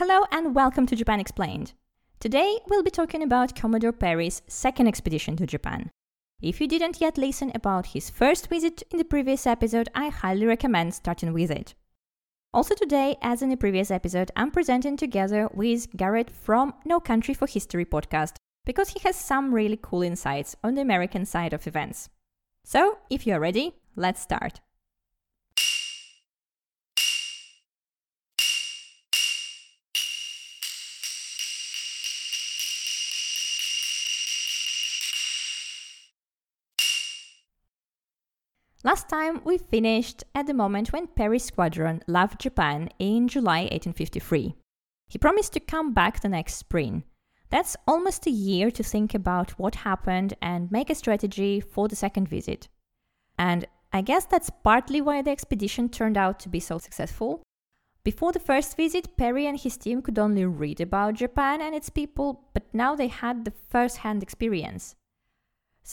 Hello and welcome to Japan Explained. Today we'll be talking about Commodore Perry's second expedition to Japan. If you didn't yet listen about his first visit in the previous episode, I highly recommend starting with it. Also today, as in the previous episode, I'm presenting together with Garrett from No Country for History podcast because he has some really cool insights on the American side of events. So, if you are ready, let's start. Last time we finished at the moment when Perry's squadron left Japan in July 1853. He promised to come back the next spring. That's almost a year to think about what happened and make a strategy for the second visit. And I guess that's partly why the expedition turned out to be so successful. Before the first visit, Perry and his team could only read about Japan and its people, but now they had the first hand experience.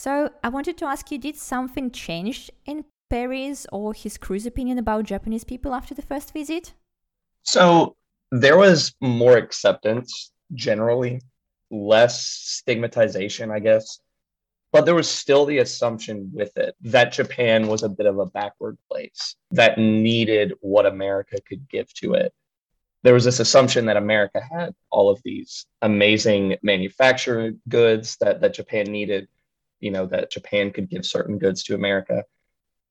So I wanted to ask you did something change in Perry's or his crew's opinion about Japanese people after the first visit? So there was more acceptance generally, less stigmatization, I guess. But there was still the assumption with it that Japan was a bit of a backward place that needed what America could give to it. There was this assumption that America had all of these amazing manufactured goods that, that Japan needed you know that Japan could give certain goods to America.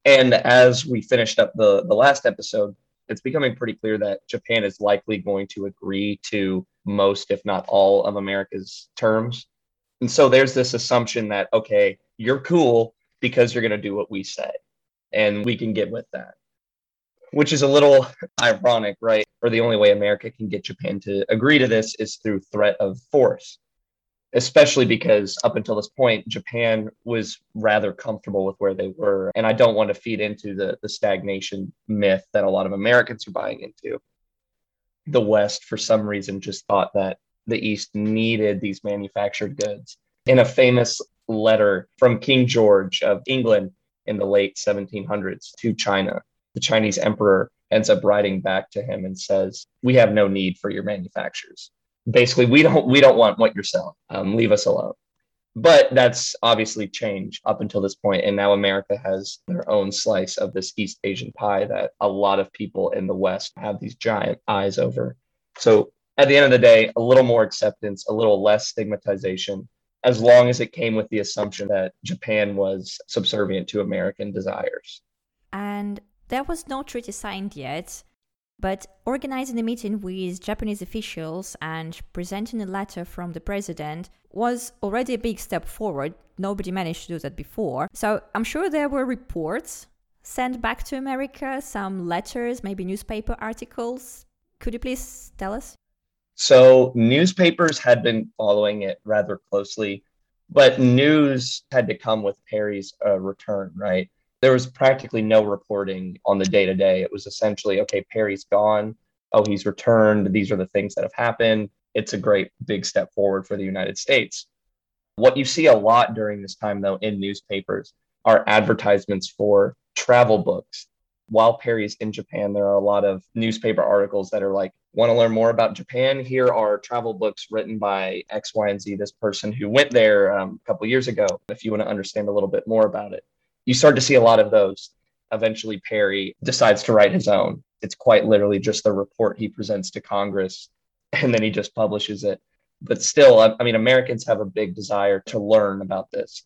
And as we finished up the the last episode, it's becoming pretty clear that Japan is likely going to agree to most, if not all, of America's terms. And so there's this assumption that okay, you're cool because you're going to do what we say, and we can get with that. Which is a little ironic, right? Or the only way America can get Japan to agree to this is through threat of force especially because up until this point, Japan was rather comfortable with where they were. And I don't want to feed into the, the stagnation myth that a lot of Americans are buying into. The West, for some reason, just thought that the East needed these manufactured goods. In a famous letter from King George of England in the late 1700s to China, the Chinese emperor ends up writing back to him and says, We have no need for your manufactures basically we don't we don't want what you're selling. Um, leave us alone. But that's obviously changed up until this point and now america has their own slice of this east asian pie that a lot of people in the west have these giant eyes over. So at the end of the day a little more acceptance a little less stigmatization as long as it came with the assumption that japan was subservient to american desires. And there was no treaty signed yet but organizing a meeting with Japanese officials and presenting a letter from the president was already a big step forward. Nobody managed to do that before. So I'm sure there were reports sent back to America, some letters, maybe newspaper articles. Could you please tell us? So, newspapers had been following it rather closely, but news had to come with Perry's uh, return, right? There was practically no reporting on the day to day. It was essentially, okay, Perry's gone. Oh, he's returned. These are the things that have happened. It's a great big step forward for the United States. What you see a lot during this time, though, in newspapers are advertisements for travel books. While Perry's in Japan, there are a lot of newspaper articles that are like, want to learn more about Japan? Here are travel books written by X, Y, and Z, this person who went there um, a couple years ago, if you want to understand a little bit more about it you start to see a lot of those. Eventually, Perry decides to write his own. It's quite literally just the report he presents to Congress, and then he just publishes it. But still, I, I mean, Americans have a big desire to learn about this.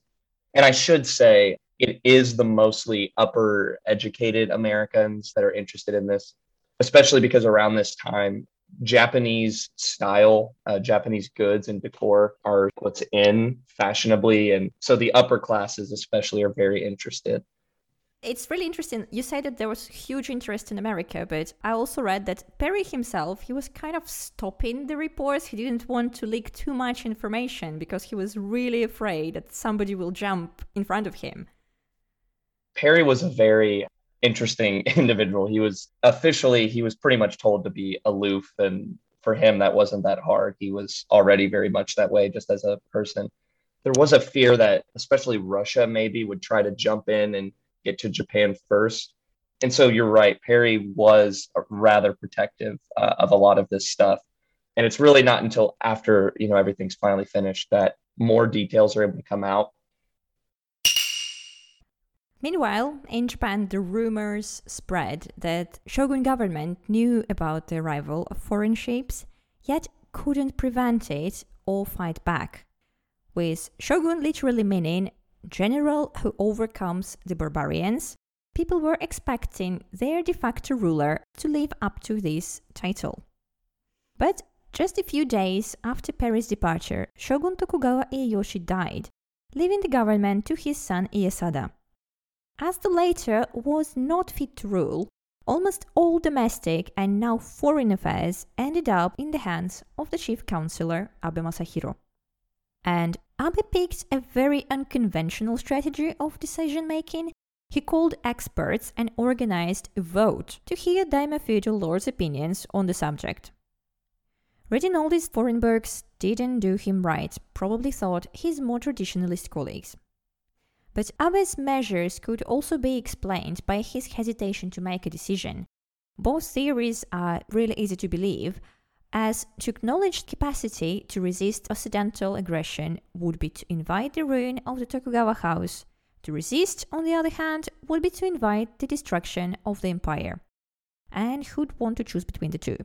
And I should say, it is the mostly upper educated Americans that are interested in this, especially because around this time, Japanese style, uh, Japanese goods and decor are what's in fashionably. And so the upper classes, especially, are very interested. It's really interesting. You say that there was huge interest in America, but I also read that Perry himself, he was kind of stopping the reports. He didn't want to leak too much information because he was really afraid that somebody will jump in front of him. Perry was a very interesting individual. He was officially he was pretty much told to be aloof and for him that wasn't that hard. He was already very much that way just as a person. There was a fear that especially Russia maybe would try to jump in and get to Japan first. And so you're right, Perry was rather protective uh, of a lot of this stuff. And it's really not until after, you know, everything's finally finished that more details are able to come out. Meanwhile, in Japan, the rumors spread that Shogun government knew about the arrival of foreign ships, yet couldn't prevent it or fight back. With Shogun literally meaning general who overcomes the barbarians, people were expecting their de facto ruler to live up to this title. But just a few days after Perry's departure, Shogun Tokugawa Ieyoshi died, leaving the government to his son Iesada. As the latter was not fit to rule, almost all domestic and now foreign affairs ended up in the hands of the chief counselor Abe Masahiro. And Abe picked a very unconventional strategy of decision making. He called experts and organized a vote to hear daimyo lords' opinions on the subject. Reading all these foreign books didn't do him right, probably thought his more traditionalist colleagues. But Abe's measures could also be explained by his hesitation to make a decision. Both theories are really easy to believe, as to acknowledge capacity to resist Occidental aggression would be to invite the ruin of the Tokugawa house. To resist, on the other hand, would be to invite the destruction of the empire. And who'd want to choose between the two?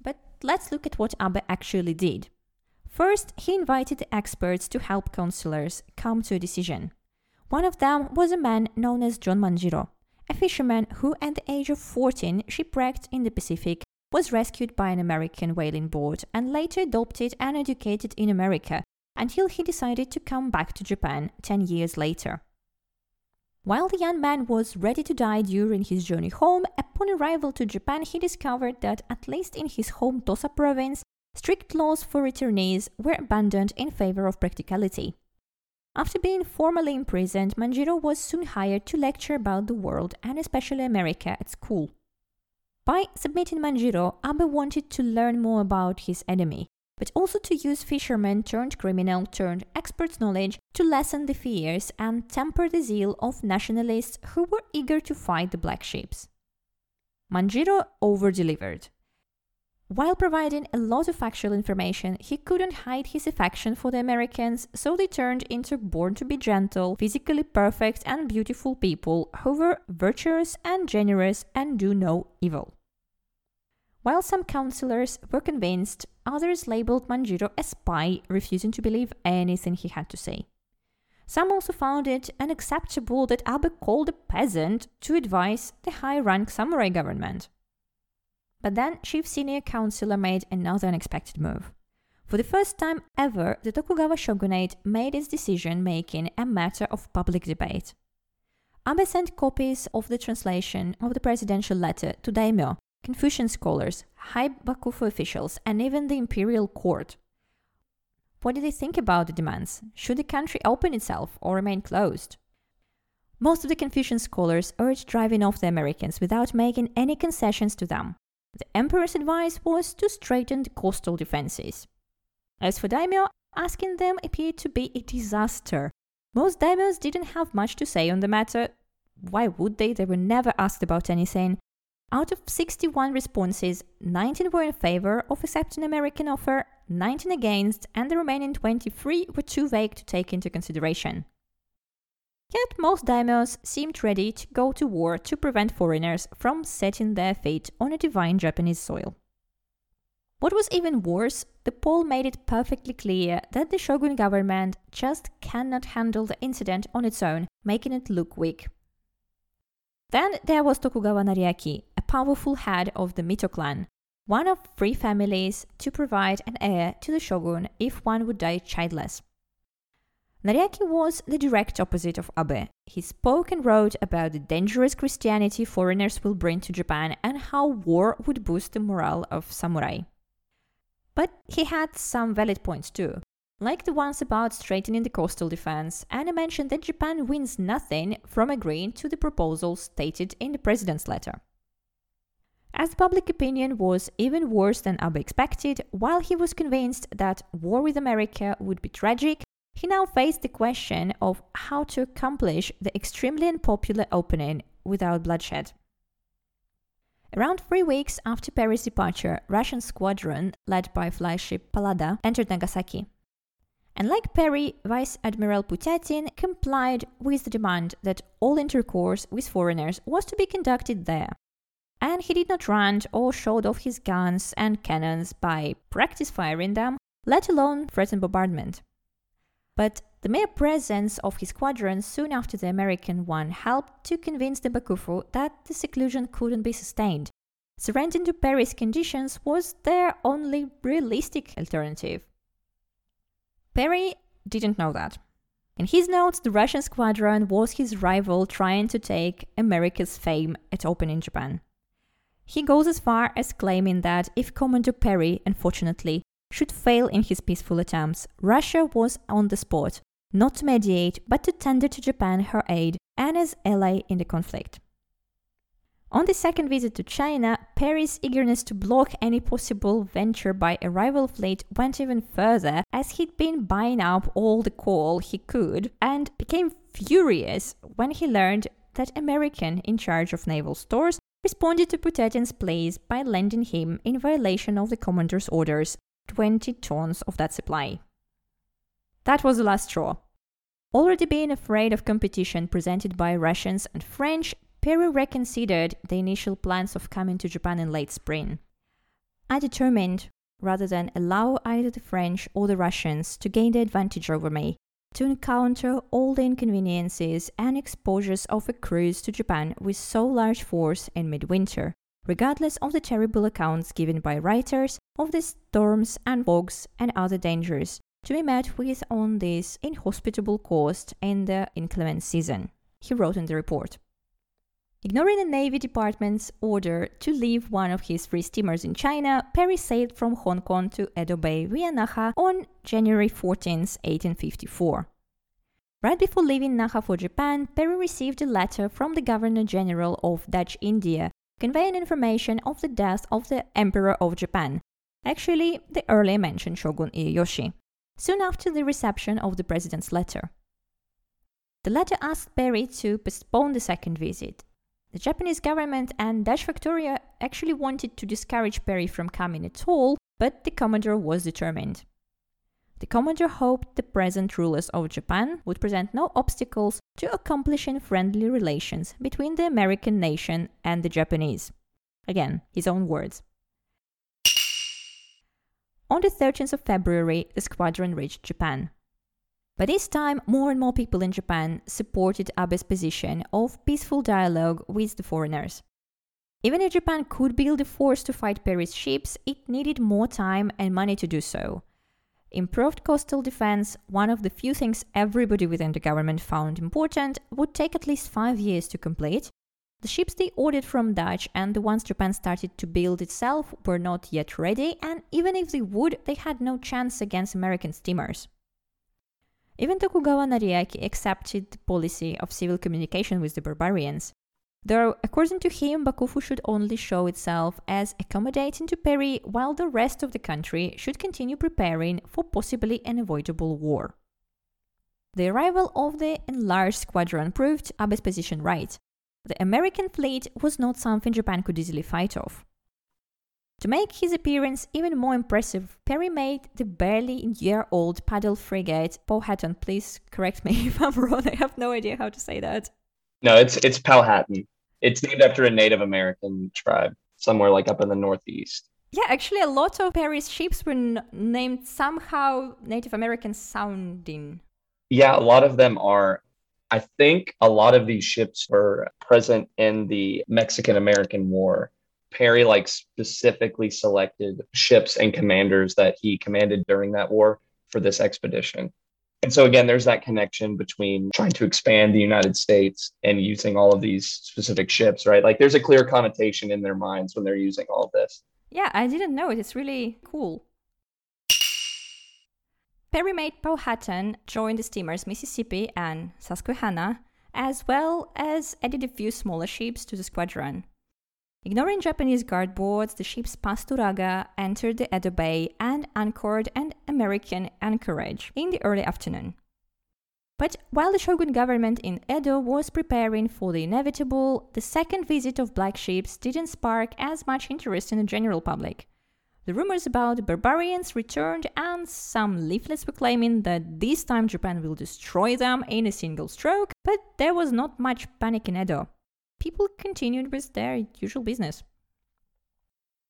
But let's look at what Abe actually did. First, he invited experts to help counselors come to a decision. One of them was a man known as John Manjiro, a fisherman who, at the age of 14, shipwrecked in the Pacific, was rescued by an American whaling boat, and later adopted and educated in America until he decided to come back to Japan 10 years later. While the young man was ready to die during his journey home, upon arrival to Japan, he discovered that, at least in his home Tosa province, strict laws for returnees were abandoned in favor of practicality. After being formally imprisoned, Manjiro was soon hired to lecture about the world and especially America at school. By submitting Manjiro, Abe wanted to learn more about his enemy, but also to use fisherman turned criminal turned expert's knowledge to lessen the fears and temper the zeal of nationalists who were eager to fight the black ships. Manjiro over-delivered. While providing a lot of factual information, he couldn't hide his affection for the Americans, so they turned into born to be gentle, physically perfect, and beautiful people who were virtuous and generous and do no evil. While some counselors were convinced, others labeled Manjiro a spy, refusing to believe anything he had to say. Some also found it unacceptable that Abe called a peasant to advise the high rank samurai government. But then Chief Senior Counselor made another unexpected move. For the first time ever, the Tokugawa shogunate made its decision making a matter of public debate. Abe sent copies of the translation of the presidential letter to daimyo Confucian scholars, high bakufu officials, and even the imperial court. What did they think about the demands? Should the country open itself or remain closed? Most of the Confucian scholars urged driving off the Americans without making any concessions to them. The emperor's advice was to straighten the coastal defenses. As for daimyo, asking them appeared to be a disaster. Most daimyos didn't have much to say on the matter. Why would they? They were never asked about anything. Out of 61 responses, 19 were in favor of accepting American offer, 19 against, and the remaining 23 were too vague to take into consideration. Yet most daimyos seemed ready to go to war to prevent foreigners from setting their feet on a divine Japanese soil. What was even worse, the poll made it perfectly clear that the shogun government just cannot handle the incident on its own, making it look weak. Then there was Tokugawa Nariaki, a powerful head of the Mito clan, one of three families to provide an heir to the shogun if one would die childless. Nariaki was the direct opposite of Abe. He spoke and wrote about the dangerous Christianity foreigners will bring to Japan and how war would boost the morale of samurai. But he had some valid points too like the ones about straightening the coastal defense, and I mentioned that Japan wins nothing from agreeing to the proposals stated in the president's letter. As public opinion was even worse than Abe expected, while he was convinced that war with America would be tragic, he now faced the question of how to accomplish the extremely unpopular opening without bloodshed. Around three weeks after Perry's departure, Russian squadron, led by flagship Pallada, entered Nagasaki. And like Perry, Vice Admiral Putyatin complied with the demand that all intercourse with foreigners was to be conducted there. And he did not run or showed off his guns and cannons by practice firing them, let alone threaten bombardment. But the mere presence of his squadron soon after the American one helped to convince the Bakufu that the seclusion couldn't be sustained. Surrendering to Perry's conditions was their only realistic alternative. Perry didn't know that. In his notes, the Russian squadron was his rival trying to take America's fame at opening Japan. He goes as far as claiming that if Commander Perry, unfortunately, should fail in his peaceful attempts, Russia was on the spot, not to mediate, but to tender to Japan her aid and as ally in the conflict. On the second visit to China, Perry's eagerness to block any possible venture by a rival fleet went even further, as he'd been buying up all the coal he could and became furious when he learned that American in charge of naval stores responded to Putyatin's pleas by lending him, in violation of the commander's orders, 20 tons of that supply. That was the last straw. Already being afraid of competition presented by Russians and French, Perry reconsidered the initial plans of coming to Japan in late spring. I determined, rather than allow either the French or the Russians to gain the advantage over me, to encounter all the inconveniences and exposures of a cruise to Japan with so large force in midwinter, regardless of the terrible accounts given by writers of the storms and fogs and other dangers to be met with on this inhospitable coast in the inclement season, he wrote in the report. Ignoring the Navy Department's order to leave one of his three steamers in China, Perry sailed from Hong Kong to Edo Bay via Naha on January 14, 1854. Right before leaving Naha for Japan, Perry received a letter from the Governor General of Dutch India conveying information of the death of the Emperor of Japan, actually the earlier mentioned Shogun Ieyasu, soon after the reception of the President's letter. The letter asked Perry to postpone the second visit, the Japanese government and Dutch Victoria actually wanted to discourage Perry from coming at all, but the Commodore was determined. The commander hoped the present rulers of Japan would present no obstacles to accomplishing friendly relations between the American nation and the Japanese. Again, his own words. On the 13th of February, the squadron reached Japan. By this time, more and more people in Japan supported Abe's position of peaceful dialogue with the foreigners. Even if Japan could build a force to fight Perry's ships, it needed more time and money to do so. Improved coastal defense, one of the few things everybody within the government found important, would take at least five years to complete. The ships they ordered from Dutch and the ones Japan started to build itself were not yet ready, and even if they would, they had no chance against American steamers. Even Tokugawa Nariaki accepted the policy of civil communication with the barbarians. Though, according to him, Bakufu should only show itself as accommodating to Perry, while the rest of the country should continue preparing for possibly an avoidable war. The arrival of the enlarged squadron proved Abe's position right. The American fleet was not something Japan could easily fight off. To make his appearance even more impressive, Perry made the barely year old paddle frigate Powhatan. Please correct me if I'm wrong. I have no idea how to say that. No, it's it's Powhatan. It's named after a Native American tribe somewhere like up in the Northeast. Yeah, actually, a lot of Perry's ships were n- named somehow Native American sounding. Yeah, a lot of them are. I think a lot of these ships were present in the Mexican American War Perry like specifically selected ships and commanders that he commanded during that war for this expedition. And so again, there's that connection between trying to expand the United States and using all of these specific ships, right? Like there's a clear connotation in their minds when they're using all this. Yeah, I didn't know it. It's really cool. Perry made Powhatan join the steamers Mississippi and Susquehanna, as well as added a few smaller ships to the squadron. Ignoring Japanese guard boards, the ships passed Uraga, entered the Edo Bay, and anchored at American Anchorage in the early afternoon. But while the shogun government in Edo was preparing for the inevitable, the second visit of black ships didn't spark as much interest in the general public. The rumors about barbarians returned, and some leaflets were claiming that this time Japan will destroy them in a single stroke, but there was not much panic in Edo. People continued with their usual business.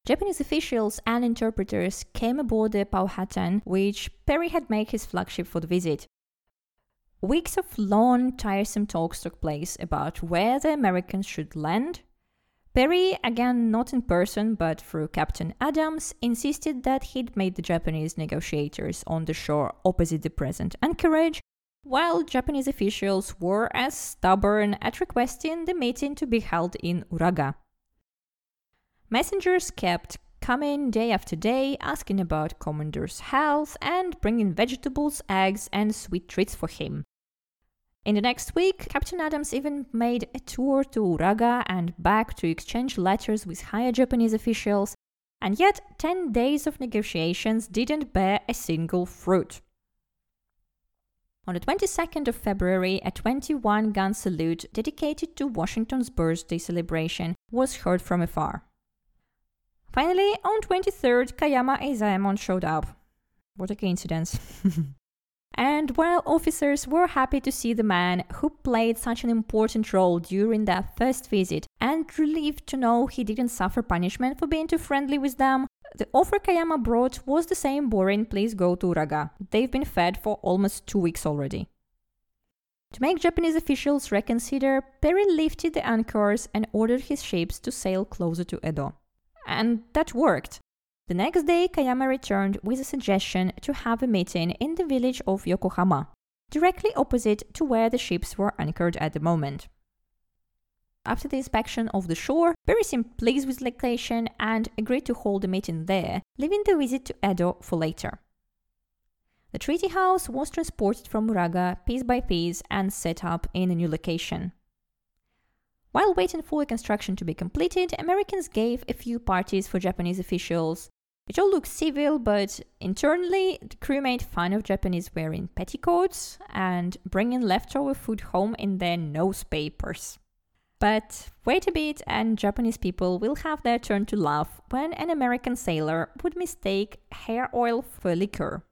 Japanese officials and interpreters came aboard the Powhatan, which Perry had made his flagship for the visit. Weeks of long, tiresome talks took place about where the Americans should land. Perry, again not in person but through Captain Adams, insisted that he'd made the Japanese negotiators on the shore opposite the present anchorage, while Japanese officials were as stubborn at requesting the meeting to be held in Uraga. Messengers kept coming day after day asking about Commander's health and bringing vegetables, eggs, and sweet treats for him. In the next week, Captain Adams even made a tour to Uraga and back to exchange letters with higher Japanese officials, and yet 10 days of negotiations didn't bear a single fruit. On the 22nd of February, a 21 gun salute dedicated to Washington's birthday celebration was heard from afar. Finally, on 23rd, Kayama Eizaemon showed up. What a coincidence. and while officers were happy to see the man who played such an important role during their first visit and relieved to know he didn't suffer punishment for being too friendly with them, the offer Kayama brought was the same boring please go to Uraga. They've been fed for almost two weeks already. To make Japanese officials reconsider, Perry lifted the anchors and ordered his ships to sail closer to Edo. And that worked. The next day, Kayama returned with a suggestion to have a meeting in the village of Yokohama, directly opposite to where the ships were anchored at the moment. After the inspection of the shore, Perry seemed pleased with the location and agreed to hold the meeting there, leaving the visit to Edo for later. The treaty house was transported from Uraga piece by piece and set up in a new location. While waiting for the construction to be completed, Americans gave a few parties for Japanese officials. It all looks civil, but internally, the crew made fun of Japanese wearing petticoats and bringing leftover food home in their nose papers. But wait a bit, and Japanese people will have their turn to laugh when an American sailor would mistake hair oil for liquor.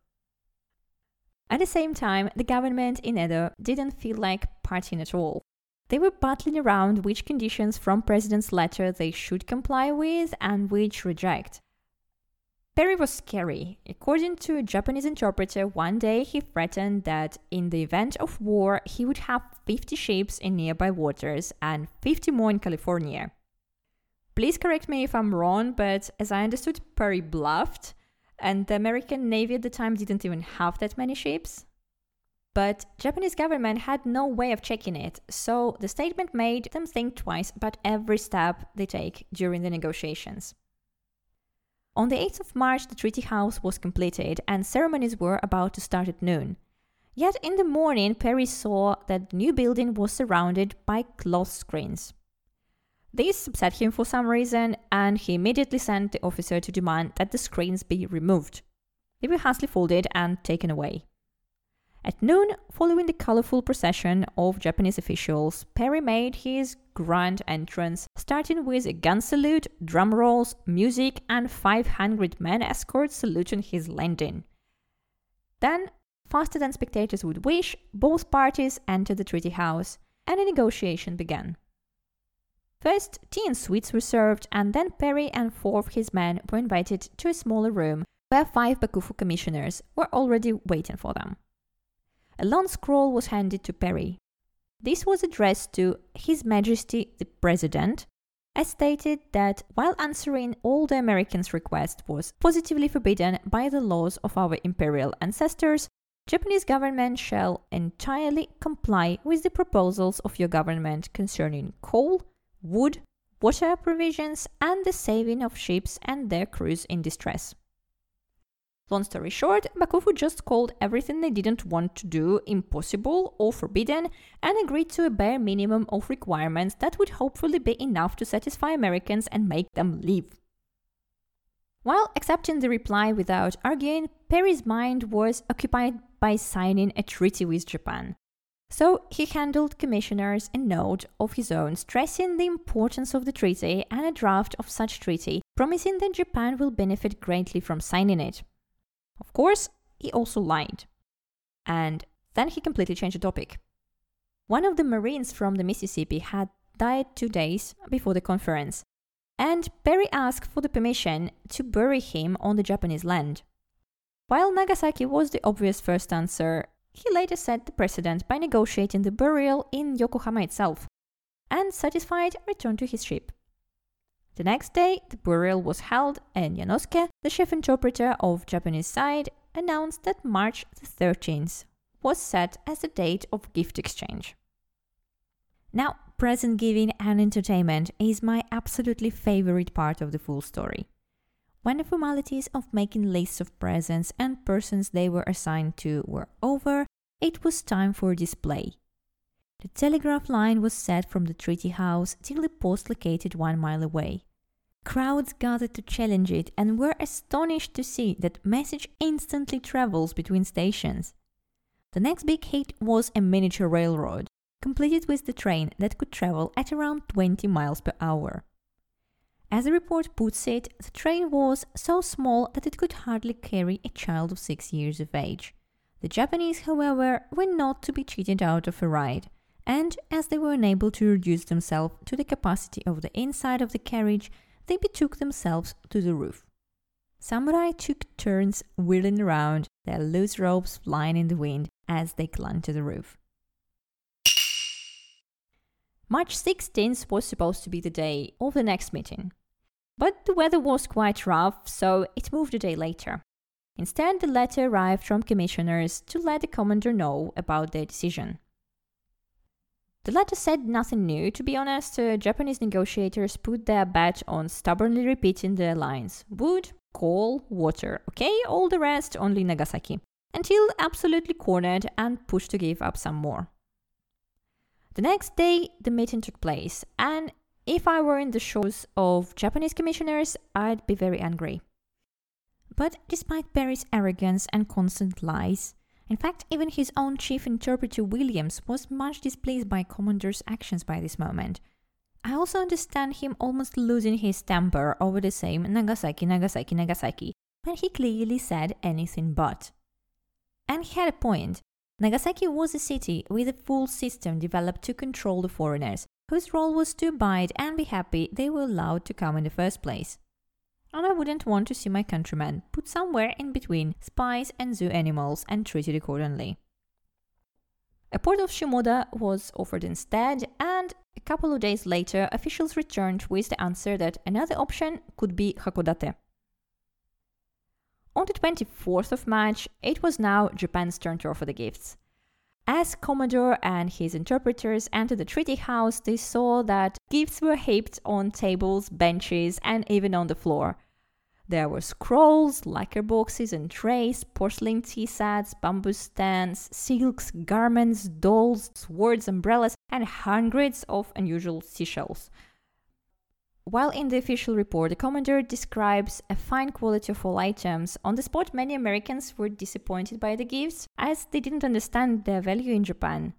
At the same time, the government in Edo didn't feel like partying at all. They were battling around which conditions from President's letter they should comply with and which reject. Perry was scary. According to a Japanese interpreter, one day he threatened that in the event of war, he would have 50 ships in nearby waters and 50 more in California. Please correct me if I'm wrong, but as I understood, Perry bluffed, and the American Navy at the time didn't even have that many ships. But Japanese government had no way of checking it, so the statement made them think twice about every step they take during the negotiations. On the 8th of March, the treaty house was completed and ceremonies were about to start at noon. Yet in the morning, Perry saw that the new building was surrounded by cloth screens. This upset him for some reason, and he immediately sent the officer to demand that the screens be removed. They were hastily folded and taken away. At noon, following the colorful procession of Japanese officials, Perry made his grand entrance, starting with a gun salute, drum rolls, music, and 500 men escort saluting his landing. Then, faster than spectators would wish, both parties entered the treaty house, and a negotiation began. First, tea and sweets were served, and then Perry and four of his men were invited to a smaller room where five Bakufu commissioners were already waiting for them a long scroll was handed to Perry. This was addressed to His Majesty the President, as stated that while answering all the Americans' request was positively forbidden by the laws of our imperial ancestors, Japanese government shall entirely comply with the proposals of your government concerning coal, wood, water provisions, and the saving of ships and their crews in distress. Long story short, Bakufu just called everything they didn't want to do impossible or forbidden and agreed to a bare minimum of requirements that would hopefully be enough to satisfy Americans and make them leave. While accepting the reply without arguing, Perry's mind was occupied by signing a treaty with Japan. So he handed commissioners a note of his own stressing the importance of the treaty and a draft of such treaty, promising that Japan will benefit greatly from signing it. Of course, he also lied. And then he completely changed the topic. One of the Marines from the Mississippi had died two days before the conference, and Perry asked for the permission to bury him on the Japanese land. While Nagasaki was the obvious first answer, he later set the precedent by negotiating the burial in Yokohama itself, and satisfied returned to his ship. The next day, the burial was held, and Yanosuke, the chief interpreter of Japanese side, announced that March the 13th was set as the date of gift exchange. Now, present giving and entertainment is my absolutely favorite part of the full story. When the formalities of making lists of presents and persons they were assigned to were over, it was time for display. The telegraph line was set from the treaty house till the post located one mile away. Crowds gathered to challenge it and were astonished to see that message instantly travels between stations. The next big hit was a miniature railroad, completed with the train that could travel at around 20 miles per hour. As the report puts it, the train was so small that it could hardly carry a child of six years of age. The Japanese, however, were not to be cheated out of a ride, and as they were unable to reduce themselves to the capacity of the inside of the carriage, they betook themselves to the roof. Samurai took turns whirling around, their loose ropes flying in the wind as they clung to the roof. March 16th was supposed to be the day of the next meeting. But the weather was quite rough, so it moved a day later. Instead, the letter arrived from commissioners to let the commander know about their decision. The letter said nothing new. To be honest, uh, Japanese negotiators put their bet on stubbornly repeating the lines wood, coal, water, okay, all the rest only Nagasaki, until absolutely cornered and pushed to give up some more. The next day, the meeting took place, and if I were in the shoes of Japanese commissioners, I'd be very angry. But despite Perry's arrogance and constant lies, in fact, even his own chief interpreter Williams was much displeased by Commander's actions by this moment. I also understand him almost losing his temper over the same Nagasaki, Nagasaki, Nagasaki, when he clearly said anything but. And he had a point. Nagasaki was a city with a full system developed to control the foreigners, whose role was to abide and be happy they were allowed to come in the first place. And I wouldn't want to see my countrymen put somewhere in between spies and zoo animals and treated accordingly. A port of Shimoda was offered instead, and a couple of days later, officials returned with the answer that another option could be Hakodate. On the 24th of March, it was now Japan's turn to offer the gifts. As Commodore and his interpreters entered the treaty house, they saw that gifts were heaped on tables, benches, and even on the floor. There were scrolls, lacquer boxes and trays, porcelain tea sets, bamboo stands, silks, garments, dolls, swords, umbrellas, and hundreds of unusual seashells. While in the official report, the commander describes a fine quality of all items, on the spot many Americans were disappointed by the gifts as they didn't understand their value in Japan.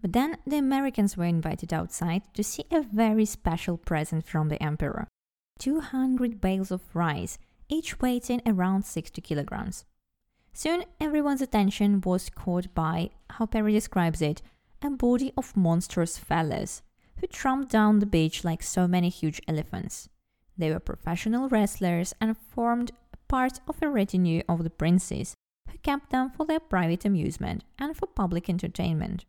But then the Americans were invited outside to see a very special present from the emperor 200 bales of rice, each weighing around 60 kilograms. Soon everyone's attention was caught by, how Perry describes it, a body of monstrous fellows who tramped down the beach like so many huge elephants. They were professional wrestlers and formed part of a retinue of the princes, who kept them for their private amusement and for public entertainment.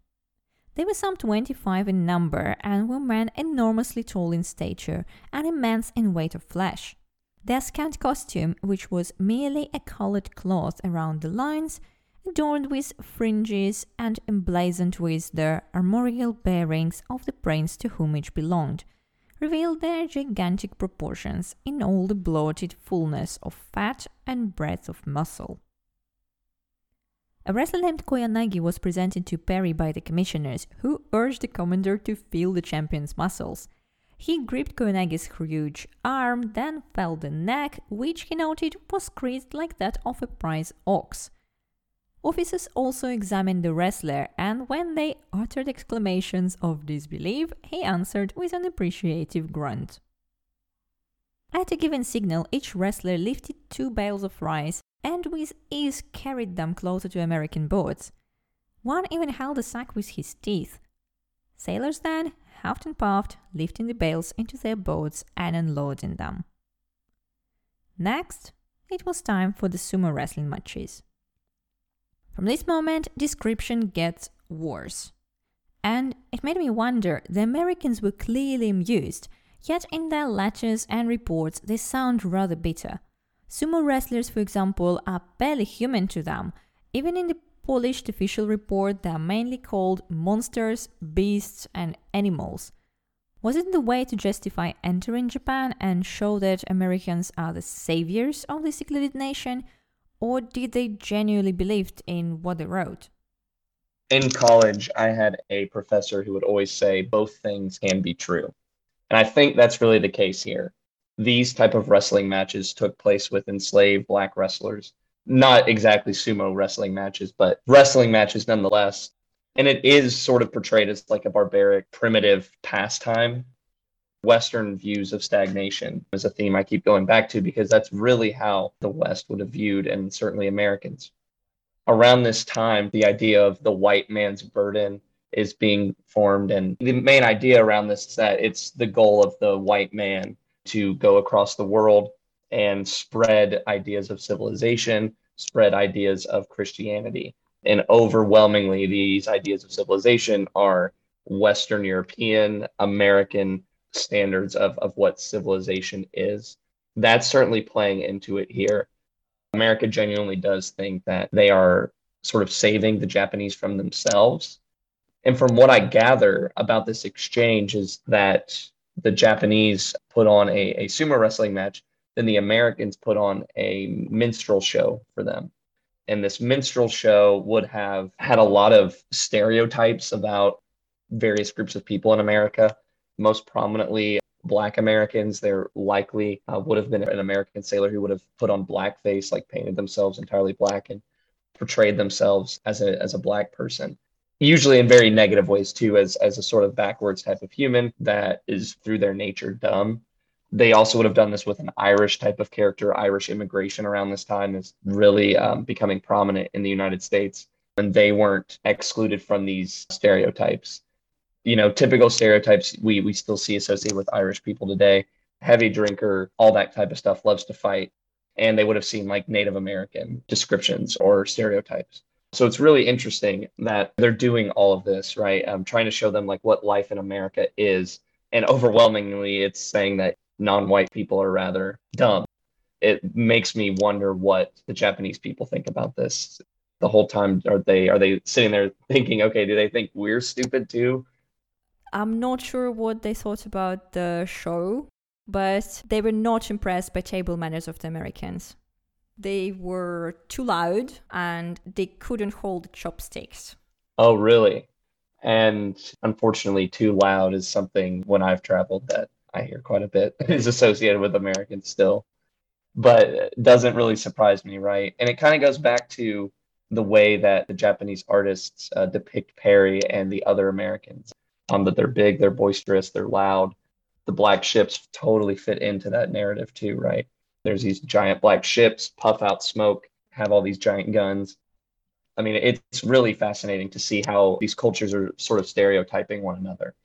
They were some 25 in number and were men enormously tall in stature and immense in weight of flesh. Their scant costume, which was merely a colored cloth around the loins, adorned with fringes and emblazoned with the armorial bearings of the prince to whom it belonged, revealed their gigantic proportions in all the bloated fullness of fat and breadth of muscle. A wrestler named Koyanagi was presented to Perry by the commissioners, who urged the commander to feel the champion's muscles. He gripped Koyanagi's huge arm, then felt the neck, which he noted was creased like that of a prize ox. Officers also examined the wrestler, and when they uttered exclamations of disbelief, he answered with an appreciative grunt. At a given signal, each wrestler lifted two bales of rice and with ease carried them closer to American boats. One even held a sack with his teeth. Sailors then, huffed and puffed, lifting the bales into their boats and unloading them. Next, it was time for the sumo wrestling matches. From this moment, description gets worse. And it made me wonder the Americans were clearly amused, yet in their letters and reports they sound rather bitter. Sumo wrestlers, for example, are barely human to them. Even in the polished official report, they are mainly called monsters, beasts, and animals. Was it the way to justify entering Japan and show that Americans are the saviors of the secluded nation? or did they genuinely believe in what they wrote? In college, I had a professor who would always say both things can be true. And I think that's really the case here. These type of wrestling matches took place with enslaved black wrestlers. Not exactly sumo wrestling matches, but wrestling matches nonetheless. And it is sort of portrayed as like a barbaric, primitive pastime Western views of stagnation is a theme I keep going back to because that's really how the West would have viewed, and certainly Americans. Around this time, the idea of the white man's burden is being formed. And the main idea around this is that it's the goal of the white man to go across the world and spread ideas of civilization, spread ideas of Christianity. And overwhelmingly, these ideas of civilization are Western European, American, standards of, of what civilization is. That's certainly playing into it here. America genuinely does think that they are sort of saving the Japanese from themselves. And from what I gather about this exchange is that the Japanese put on a, a sumo wrestling match, then the Americans put on a minstrel show for them. And this minstrel show would have had a lot of stereotypes about various groups of people in America most prominently black Americans. There likely uh, would have been an American sailor who would have put on blackface, like painted themselves entirely black and portrayed themselves as a as a black person. Usually in very negative ways too, as as a sort of backwards type of human that is through their nature dumb. They also would have done this with an Irish type of character. Irish immigration around this time is really um, becoming prominent in the United States, and they weren't excluded from these stereotypes you know, typical stereotypes we we still see associated with Irish people today. Heavy drinker, all that type of stuff, loves to fight. And they would have seen like Native American descriptions or stereotypes. So it's really interesting that they're doing all of this, right? I'm trying to show them like what life in America is. And overwhelmingly, it's saying that non white people are rather dumb. It makes me wonder what the Japanese people think about this. The whole time are they are they sitting there thinking, okay, do they think we're stupid too? I'm not sure what they thought about the show, but they were not impressed by table manners of the Americans. They were too loud and they couldn't hold chopsticks. Oh, really? And unfortunately, too loud is something when I've traveled that I hear quite a bit is associated with Americans still. But doesn't really surprise me, right? And it kind of goes back to the way that the Japanese artists uh, depict Perry and the other Americans um, that they're big, they're boisterous, they're loud. The black ships totally fit into that narrative too, right? There's these giant black ships, puff out smoke, have all these giant guns. I mean, it's really fascinating to see how these cultures are sort of stereotyping one another.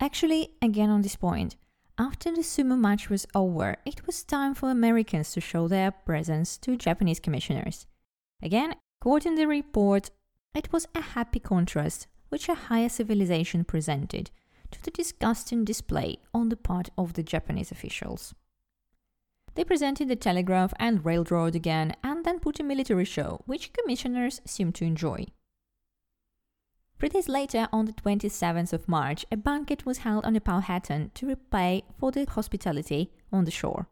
Actually, again on this point, after the sumo match was over, it was time for Americans to show their presence to Japanese commissioners. Again, quoting the report, it was a happy contrast which a higher civilization presented, to the disgusting display on the part of the Japanese officials. They presented the telegraph and railroad again and then put a military show, which commissioners seemed to enjoy. Three days later, on the 27th of March, a banquet was held on the Powhatan to repay for the hospitality on the shore.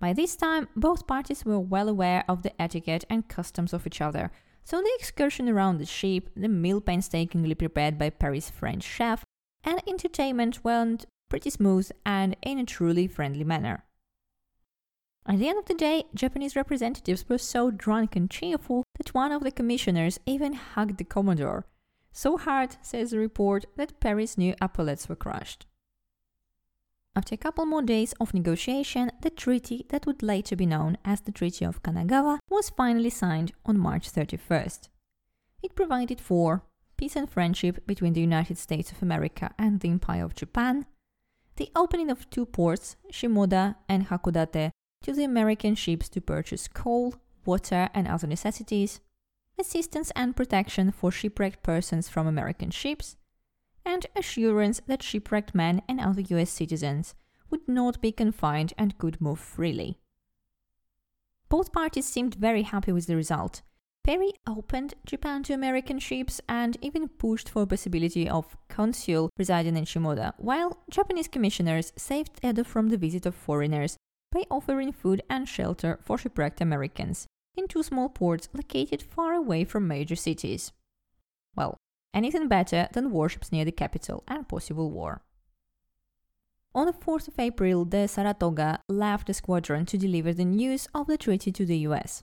By this time, both parties were well aware of the etiquette and customs of each other, so the excursion around the ship, the meal painstakingly prepared by Perry's French chef, and entertainment went pretty smooth and in a truly friendly manner. At the end of the day, Japanese representatives were so drunk and cheerful that one of the commissioners even hugged the Commodore. So hard, says the report, that Perry's new epaulets were crushed. After a couple more days of negotiation, the treaty that would later be known as the Treaty of Kanagawa was finally signed on March 31st. It provided for peace and friendship between the United States of America and the Empire of Japan, the opening of two ports, Shimoda and Hakodate, to the American ships to purchase coal, water, and other necessities, assistance and protection for shipwrecked persons from American ships, and assurance that shipwrecked men and other US citizens would not be confined and could move freely. Both parties seemed very happy with the result. Perry opened Japan to American ships and even pushed for possibility of consul residing in Shimoda, while Japanese commissioners saved Edo from the visit of foreigners by offering food and shelter for shipwrecked Americans in two small ports located far away from major cities. Well, anything better than warships near the capital and possible war. On the 4th of April, the Saratoga left the squadron to deliver the news of the treaty to the US.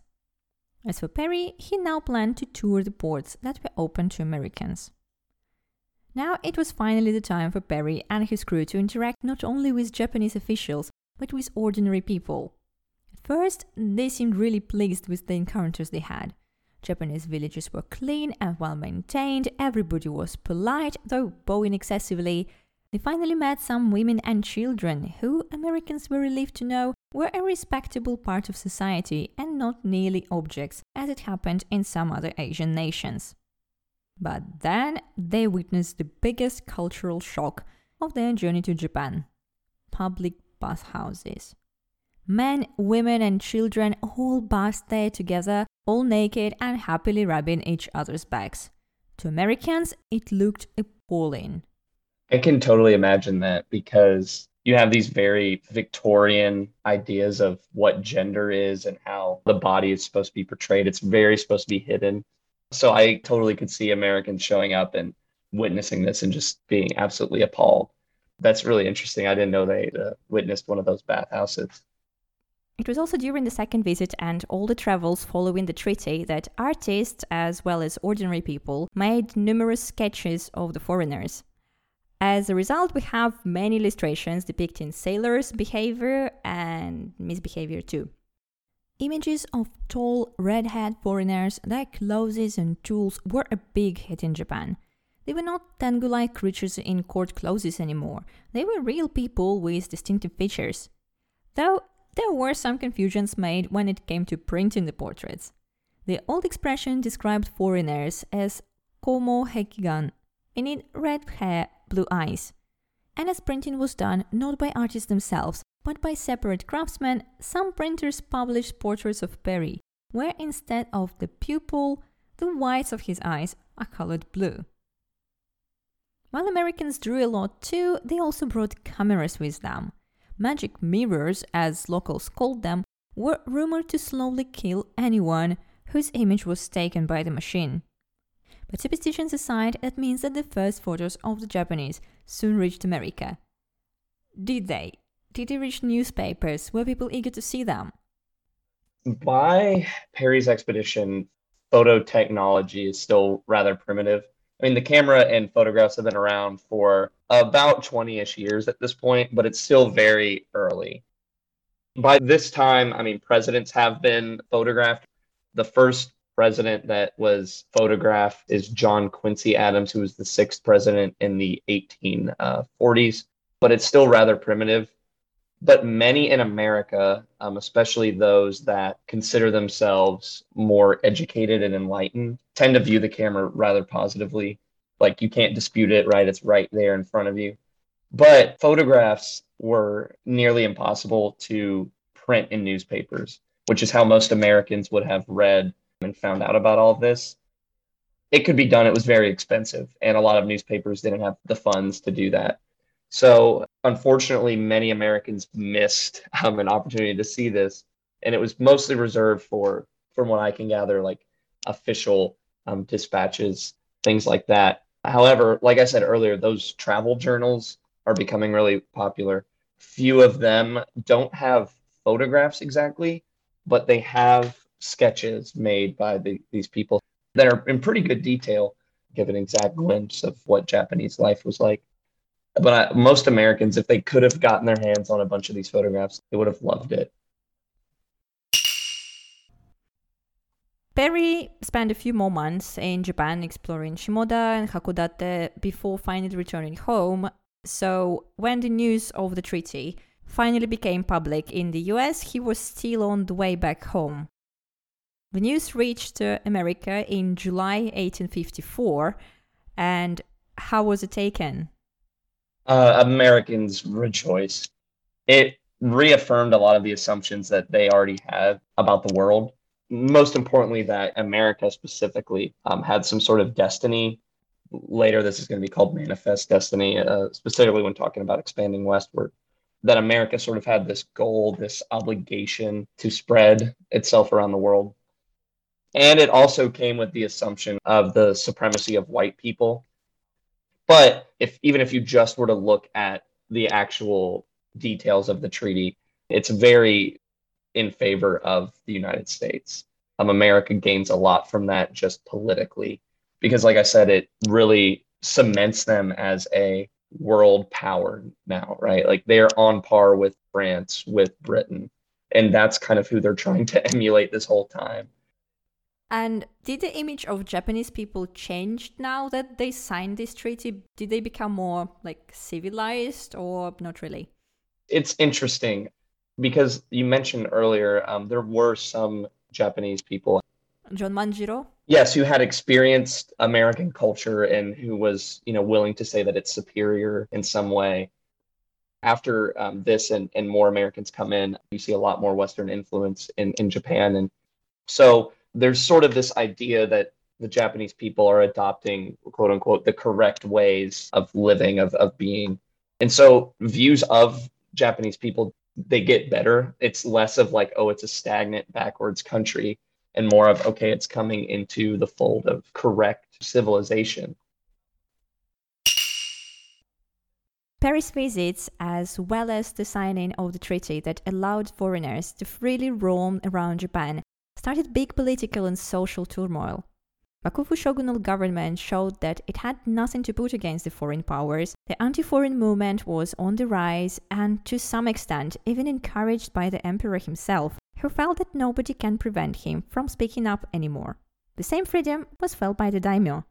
As for Perry, he now planned to tour the ports that were open to Americans. Now it was finally the time for Perry and his crew to interact not only with Japanese officials but with ordinary people. At first, they seemed really pleased with the encounters they had. Japanese villages were clean and well maintained, everybody was polite, though bowing excessively. They finally met some women and children who, Americans were relieved to know, were a respectable part of society and not nearly objects, as it happened in some other Asian nations. But then they witnessed the biggest cultural shock of their journey to Japan public bathhouses. Men, women, and children all bathed there together, all naked and happily rubbing each other's backs. To Americans, it looked appalling. I can totally imagine that because you have these very Victorian ideas of what gender is and how the body is supposed to be portrayed. It's very supposed to be hidden. So I totally could see Americans showing up and witnessing this and just being absolutely appalled that's really interesting. I didn't know they uh, witnessed one of those bathhouses. It was also during the second visit and all the travels following the treaty that artists, as well as ordinary people, made numerous sketches of the foreigners. As a result, we have many illustrations depicting sailors' behavior and misbehavior too. Images of tall, red haired foreigners, their clothes and tools were a big hit in Japan. They were not Tengu like creatures in court clothes anymore. They were real people with distinctive features. Though there were some confusions made when it came to printing the portraits. The old expression described foreigners as komo hekigan, meaning red hair, blue eyes. And as printing was done not by artists themselves, but by separate craftsmen, some printers published portraits of Perry, where instead of the pupil, the whites of his eyes are colored blue. While Americans drew a lot too, they also brought cameras with them. Magic mirrors, as locals called them, were rumored to slowly kill anyone whose image was taken by the machine. But superstitions aside, that means that the first photos of the Japanese soon reached America. Did they? Did they reach newspapers? Were people eager to see them? By Perry's expedition, photo technology is still rather primitive. I mean, the camera and photographs have been around for about 20 ish years at this point, but it's still very early. By this time, I mean, presidents have been photographed. The first president that was photographed is John Quincy Adams, who was the sixth president in the 1840s, but it's still rather primitive but many in America, um, especially those that consider themselves more educated and enlightened, tend to view the camera rather positively. Like you can't dispute it, right? It's right there in front of you. But photographs were nearly impossible to print in newspapers, which is how most Americans would have read and found out about all of this. It could be done, it was very expensive, and a lot of newspapers didn't have the funds to do that. So, unfortunately, many Americans missed um, an opportunity to see this, and it was mostly reserved for, from what I can gather, like official um, dispatches, things like that. However, like I said earlier, those travel journals are becoming really popular. Few of them don't have photographs exactly, but they have sketches made by the, these people that are in pretty good detail, give an exact mm-hmm. glimpse of what Japanese life was like. But I, most Americans, if they could have gotten their hands on a bunch of these photographs, they would have loved it. Perry spent a few more months in Japan exploring Shimoda and Hakodate before finally returning home. So, when the news of the treaty finally became public in the US, he was still on the way back home. The news reached uh, America in July 1854, and how was it taken? Uh, Americans rejoiced. It reaffirmed a lot of the assumptions that they already had about the world most importantly, that America specifically um, had some sort of destiny. Later, this is going to be called manifest destiny, uh, specifically when talking about expanding westward. That America sort of had this goal, this obligation to spread itself around the world. And it also came with the assumption of the supremacy of white people. But if even if you just were to look at the actual details of the treaty, it's very in favor of the United States. Um, America gains a lot from that just politically, because, like I said, it really cements them as a world power now, right? Like they're on par with France, with Britain. And that's kind of who they're trying to emulate this whole time. And did the image of Japanese people change now that they signed this treaty? Did they become more like civilized or not really? It's interesting because you mentioned earlier um, there were some Japanese people. John Manjiro. Yes, who had experienced American culture and who was, you know, willing to say that it's superior in some way. After um, this and, and more Americans come in, you see a lot more Western influence in, in Japan. And so there's sort of this idea that the Japanese people are adopting, quote unquote, the correct ways of living, of, of being. And so views of Japanese people they get better. It's less of like, oh, it's a stagnant backwards country and more of, okay, it's coming into the fold of correct civilization. Perry's visits, as well as the signing of the treaty that allowed foreigners to freely roam around Japan, started big political and social turmoil. Bakufu shogunal government showed that it had nothing to put against the foreign powers. The anti foreign movement was on the rise and, to some extent, even encouraged by the emperor himself, who felt that nobody can prevent him from speaking up anymore. The same freedom was felt by the daimyo.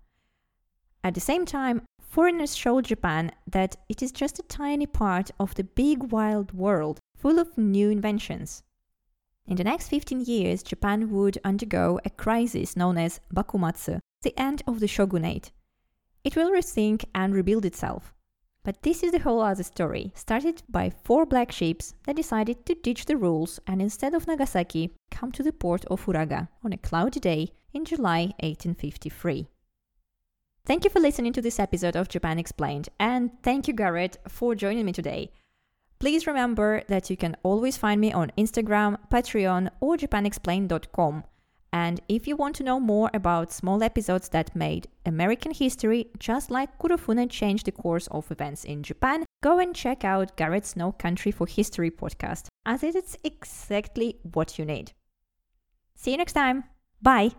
At the same time, foreigners showed Japan that it is just a tiny part of the big wild world full of new inventions. In the next 15 years, Japan would undergo a crisis known as Bakumatsu, the end of the shogunate. It will rethink and rebuild itself. But this is the whole other story, started by four black ships that decided to ditch the rules and instead of Nagasaki, come to the port of Uraga on a cloudy day in July 1853. Thank you for listening to this episode of Japan Explained, and thank you, Garrett, for joining me today. Please remember that you can always find me on Instagram, Patreon, or japanexplained.com. And if you want to know more about small episodes that made American history, just like Kurofune changed the course of events in Japan, go and check out Garrett's No Country for History podcast, as it is exactly what you need. See you next time. Bye.